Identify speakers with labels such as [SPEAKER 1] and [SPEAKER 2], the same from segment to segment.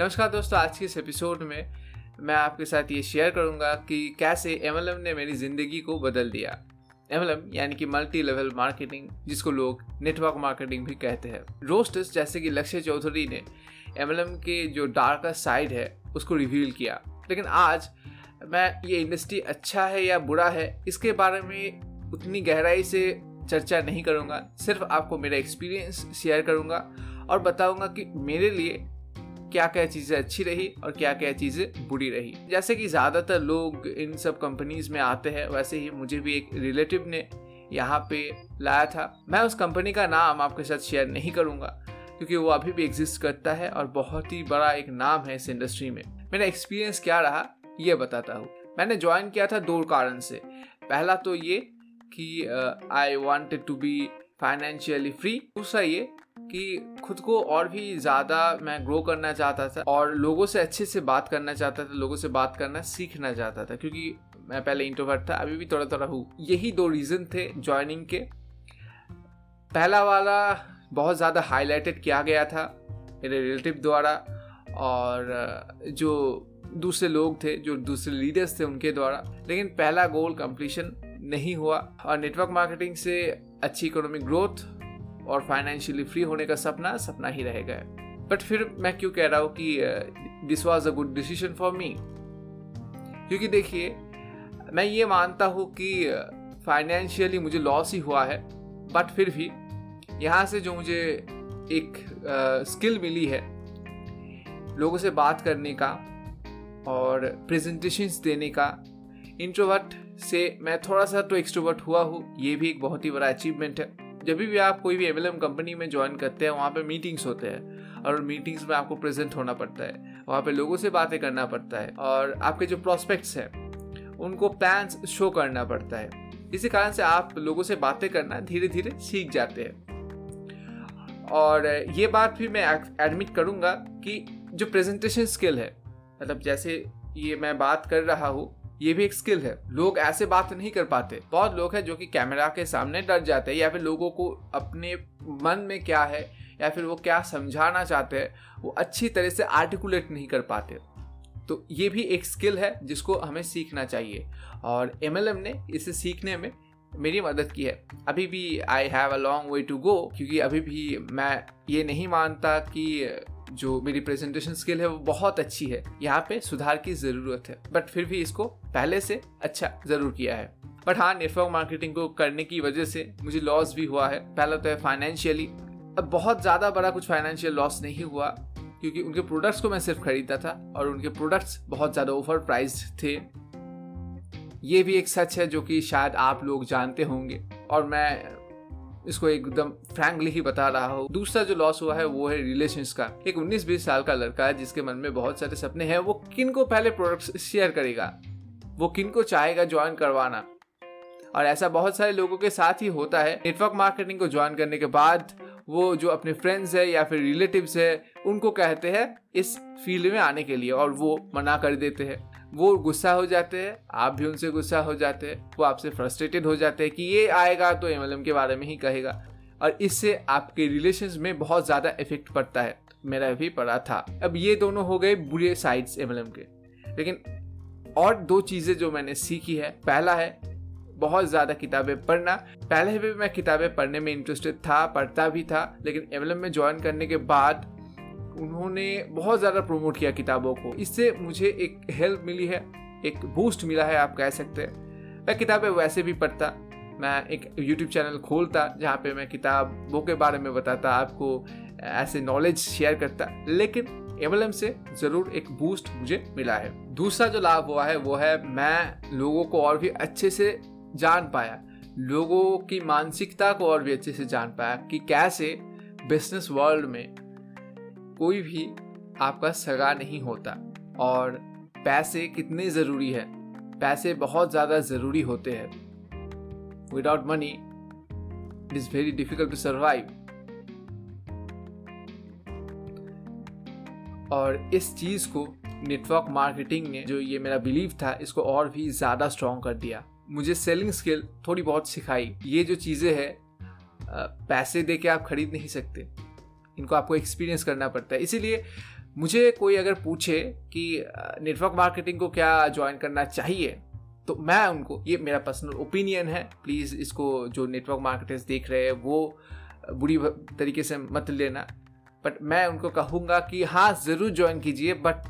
[SPEAKER 1] नमस्कार दोस्तों, आज के इस एपिसोड में मैं आपके साथ ये शेयर करूँगा कि कैसे एमएलएम ने मेरी ज़िंदगी को बदल दिया। एमएलएम यानी कि मल्टी लेवल मार्केटिंग जिसको लोग नेटवर्क मार्केटिंग भी कहते हैं। रोस्टर्स जैसे कि लक्ष्य चौधरी ने एमएलएम के जो डार्कर साइड है, उसको रिवील किया। लेकिन आज मैं, ये इंडस्ट्री अच्छा है या बुरा है, इसके बारे में उतनी गहराई से चर्चा नहीं करूँगा। सिर्फ़ आपको मेरा एक्सपीरियंस शेयर करूँगा और बताऊँगा कि मेरे लिए क्या क्या चीज़ें अच्छी रही और क्या क्या चीज़ें बुरी रही। जैसे कि ज़्यादातर लोग इन सब कंपनीज़ में आते हैं, वैसे ही मुझे भी एक रिलेटिव ने यहाँ पे लाया था। मैं उस कंपनी का नाम आपके साथ शेयर नहीं करूँगा, क्योंकि वो अभी भी एग्जिस्ट करता है और बहुत ही बड़ा एक नाम है इस इंडस्ट्री में। मेरा एक्सपीरियंस क्या रहा, ये बताता हूँ। मैंने ज्वाइन किया था दो कारण से। पहला तो ये कि I wanted to be financially free दूसरा ये कि खुद को और भी ज़्यादा मैं ग्रो करना चाहता था और लोगों से अच्छे से बात करना चाहता था, लोगों से बात करना सीखना चाहता था, क्योंकि मैं पहले इंट्रोवर्ट था, अभी भी थोड़ा थोड़ा हूँ। यही दो रीज़न थे ज्वाइनिंग के। पहला वाला बहुत ज़्यादा हाईलाइटेड किया गया था मेरे रिलेटिव द्वारा और जो दूसरे लोग थे, जो दूसरे लीडर्स थे उनके द्वारा। लेकिन पहला गोल कंप्लीशन नहीं हुआ और नेटवर्क मार्केटिंग से अच्छी इकोनॉमिक ग्रोथ और फाइनेंशियली फ्री होने का सपना सपना ही रहेगा। बट फिर मैं क्यों कह रहा हूँ कि this was a good decision for me क्योंकि देखिए मैं ये मानता हूँ कि फाइनेंशियली मुझे लॉस ही हुआ है बट फिर भी यहाँ से जो मुझे एक स्किल uh, मिली है लोगों से बात करने का और प्रेजेंटेशंस देने का इंट्रोवर्ट से मैं थोड़ा सा तो एक्सट्रोवर्ट हुआ हूँ ये भी एक बहुत ही बड़ा अचीवमेंट है। जब भी आप कोई भी एमएलएम कंपनी में ज्वाइन करते हैं, वहाँ पे मीटिंग्स होते हैं और मीटिंग्स में आपको प्रेजेंट होना पड़ता है। वहाँ पे लोगों से बातें करना पड़ता है और आपके जो प्रोस्पेक्ट्स हैं, उनको प्लान्स शो करना पड़ता है। इसी कारण से आप लोगों से बातें करना धीरे धीरे सीख जाते हैं। और ये बात भी मैं एडमिट करूँगा कि जो प्रेजेंटेशन स्किल है मतलब जैसे ये मैं बात कर रहा हूँ ये भी एक स्किल है। लोग ऐसे बात नहीं कर पाते। बहुत लोग हैं जो कि कैमरा के सामने डर जाते हैं या फिर लोगों को अपने मन में क्या है या फिर वो क्या समझाना चाहते हैं, वो अच्छी तरह से आर्टिकुलेट नहीं कर पाते। तो ये भी एक स्किल है जिसको हमें सीखना चाहिए। और एमएलएम ने इसे सीखने में मेरी मदद की है। अभी भी I have a long way to go क्योंकि अभी भी मैं ये नहीं मानता कि जो मेरी प्रेजेंटेशन स्किल है, वो बहुत अच्छी है। यहाँ पे सुधार की ज़रूरत है। बट फिर भी इसको पहले से अच्छा ज़रूर किया है। बट हाँ नेटवर्क मार्केटिंग को करने की वजह से मुझे लॉस भी हुआ है। पहला तो है फाइनेंशियली अब बहुत ज़्यादा बड़ा कुछ फाइनेंशियल लॉस नहीं हुआ, क्योंकि उनके प्रोडक्ट्स को मैं सिर्फ़ खरीदता था और उनके प्रोडक्ट्स बहुत ज़्यादा ओवर प्राइज थे। ये भी एक सच है जो कि शायद आप लोग जानते होंगे। और मैं इसको एकदम फ्रैंकली ही बता रहा हूँ। दूसरा जो लॉस हुआ है, वो है रिलेशन का। एक 19-20 साल का लड़का है, जिसके मन में बहुत सारे सपने हैं, वो किन को पहले प्रोडक्ट शेयर करेगा? वो किन को चाहेगा ज्वाइन करवाना? और ऐसा बहुत सारे लोगों के साथ ही होता है। नेटवर्क मार्केटिंग को ज्वाइन करने के बाद, वो जो अपने फ्रेंड्स है या फिर रिलेटिव्स है, उनको कहते हैं इस फ़ील्ड में आने के लिए और वो मना कर देते हैं। वो गुस्सा हो जाते हैं, आप भी उनसे गुस्सा हो जाते हैं, वो आपसे फ्रस्ट्रेटेड हो जाते हैं कि ये आएगा तो एमएलएम के बारे में ही कहेगा। और इससे आपके रिलेशन में बहुत ज़्यादा इफ़ेक्ट पड़ता है, मेरा भी पड़ा था। अब ये दोनों हो गए बुरे साइड्स एमएलएम के। लेकिन और दो चीज़ें जो मैंने सीखी है, पहला है बहुत ज़्यादा किताबें पढ़ना। पहले भी मैं किताबें पढ़ने में इंटरेस्टेड था, पढ़ता भी था, लेकिन एम में ज्वाइन करने के बाद उन्होंने बहुत ज़्यादा प्रमोट किया किताबों को। इससे मुझे एक हेल्प मिली है, एक बूस्ट मिला है, आप कह सकते हैं। मैं किताबें वैसे भी पढ़ता, मैं एक यूट्यूब चैनल खोलता, जहाँ पे मैं किताबों के बारे में बताता, आपको ऐसे नॉलेज शेयर करता, लेकिन एम से ज़रूर एक बूस्ट मुझे मिला है। दूसरा जो लाभ हुआ है, वो है मैं लोगों को और भी अच्छे से जान पाया। लोगों की मानसिकता को और भी अच्छे से जान पाया कि कैसे बिज़नेस वर्ल्ड में कोई भी आपका सगा नहीं होता। और पैसे कितने ज़रूरी है? पैसे बहुत ज़्यादा ज़रूरी होते हैं। Without money it is very difficult to survive और इस चीज़ को नेटवर्क मार्केटिंग ने, जो ये मेरा बिलीव था, इसको और भी ज़्यादा स्ट्रॉन्ग कर दिया। मुझे सेलिंग स्किल थोड़ी बहुत सिखाई। ये जो चीज़ें हैं पैसे दे के आप खरीद नहीं सकते। इनको आपको एक्सपीरियंस करना पड़ता है। इसीलिए मुझे कोई अगर पूछे कि नेटवर्क मार्केटिंग को क्या ज्वाइन करना चाहिए तो मैं उनको, ये मेरा पर्सनल ओपिनियन है। प्लीज़ इसको जो नेटवर्क मार्केटर्स देख रहे हैं, वो बुरी तरीके से मत लेना। बट मैं उनको कहूँगा कि हाँ ज़रूर ज्वाइन कीजिए बट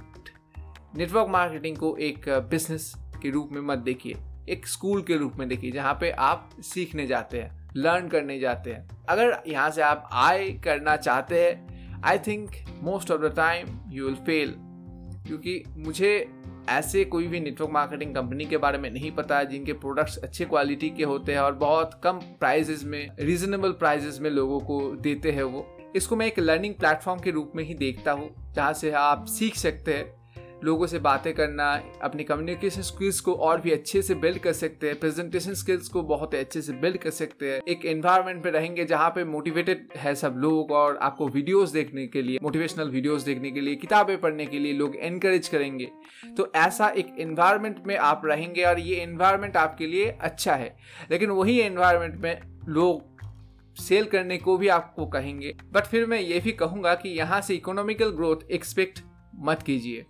[SPEAKER 1] नेटवर्क मार्केटिंग को एक बिज़नेस के रूप में मत देखिए। एक स्कूल के रूप में देखिए, जहाँ पे आप सीखने जाते हैं लर्न करने जाते हैं। अगर यहाँ से आप आय करना चाहते हैं I think most of the time you will fail क्योंकि मुझे ऐसे कोई भी नेटवर्क मार्केटिंग कंपनी के बारे में नहीं पता है, जिनके प्रोडक्ट्स अच्छे क्वालिटी के होते हैं और बहुत कम प्राइजेज में रीजनेबल प्राइजेस में लोगों को देते हैं वो। इसको मैं एक लर्निंग प्लेटफॉर्म के रूप में ही देखता हूँ, जहाँ से आप सीख सकते हैं। लोगों से बातें करना, अपनी कम्युनिकेशन स्किल्स को और भी अच्छे से बिल्ड कर सकते हैं प्रेजेंटेशन स्किल्स को बहुत अच्छे से बिल्ड कर सकते हैं। एक एनवायरनमेंट में रहेंगे जहाँ पे मोटिवेटेड है सब लोग और आपको वीडियोस देखने के लिए मोटिवेशनल वीडियोस देखने के लिए, किताबें पढ़ने के लिए लोग एनकरेज करेंगे। तो ऐसा एक एनवायरनमेंट में आप रहेंगे और ये एनवायरनमेंट आपके लिए अच्छा है। लेकिन वही एनवायरनमेंट में लोग सेल करने को भी आपको कहेंगे। बट फिर मैं ये भी कहूँगा कि यहाँ से इकोनॉमिकल ग्रोथ एक्सपेक्ट मत कीजिए।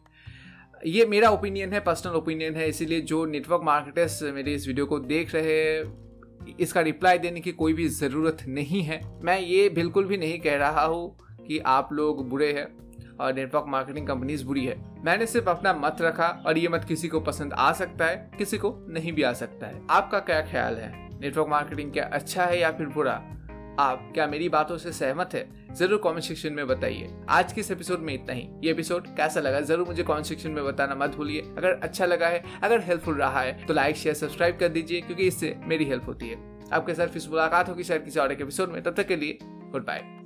[SPEAKER 1] ये मेरा ओपिनियन है पर्सनल ओपिनियन है, इसीलिए जो नेटवर्क मार्केटर्स मेरे इस वीडियो को देख रहे हैं, इसका रिप्लाई देने की कोई भी ज़रूरत नहीं है। मैं ये बिल्कुल भी नहीं कह रहा हूँ कि आप लोग बुरे हैं और नेटवर्क मार्केटिंग कंपनीज़ बुरी है। मैंने सिर्फ़ अपना मत रखा और ये मत किसी को पसंद आ सकता है, किसी को नहीं भी आ सकता है। आपका क्या ख्याल है? नेटवर्क मार्केटिंग क्या अच्छा है या फिर बुरा? आप क्या मेरी बातों से सहमत है? ज़रूर कमेंट सेक्शन में बताइए। आज के इस एपिसोड में इतना ही। ये एपिसोड कैसा लगा? ज़रूर मुझे कमेंट सेक्शन में बताना मत भूलिए। अगर अच्छा लगा है, अगर हेल्पफुल रहा है तो लाइक शेयर सब्सक्राइब कर दीजिए, क्योंकि इससे मेरी हेल्प होती है। आपके साथ फिर मुलाकात होगी शायद किसी और एक एपिसोड में। तब तक के लिए गुड बाय